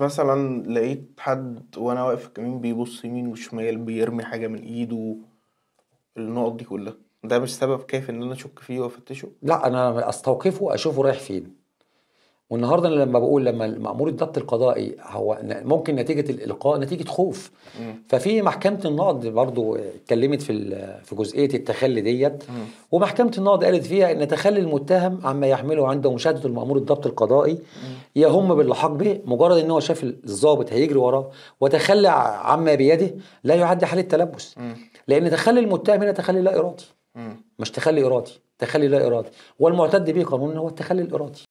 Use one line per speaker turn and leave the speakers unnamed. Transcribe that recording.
مثلا لقيت حد وأنا واقف في الكمين بيبص يمين وشمال بيرمي حاجة من إيده النقط دي كلها. ده مش سبب كافي إن أنا أشك فيه وأفتشه؟
لا أنا أستوقفه اشوفه رايح فين. والنهارده أنا لما بقول لما مأمور الضبط القضائي هو ممكن نتيجة الالقاء نتيجة خوف. ففي محكمة النقض برضو اتكلمت في في جزئية التخلي ديت. ومحكمة النقض قالت فيها إن تخلي المتهم عما يحمله عنده مشاهدة المأمور الضبط القضائي يهم باللحاق به مجرد إن هو شاف الضابط هيجري وراه وتخلى عما بيده لا يعد حاله تلبس لأن تخلي المتهم هنا تخلي لا إرادي. مش تخلي إرادي تخلي لا إرادي. والمعتد به قانونا هو التخلي الإرادي.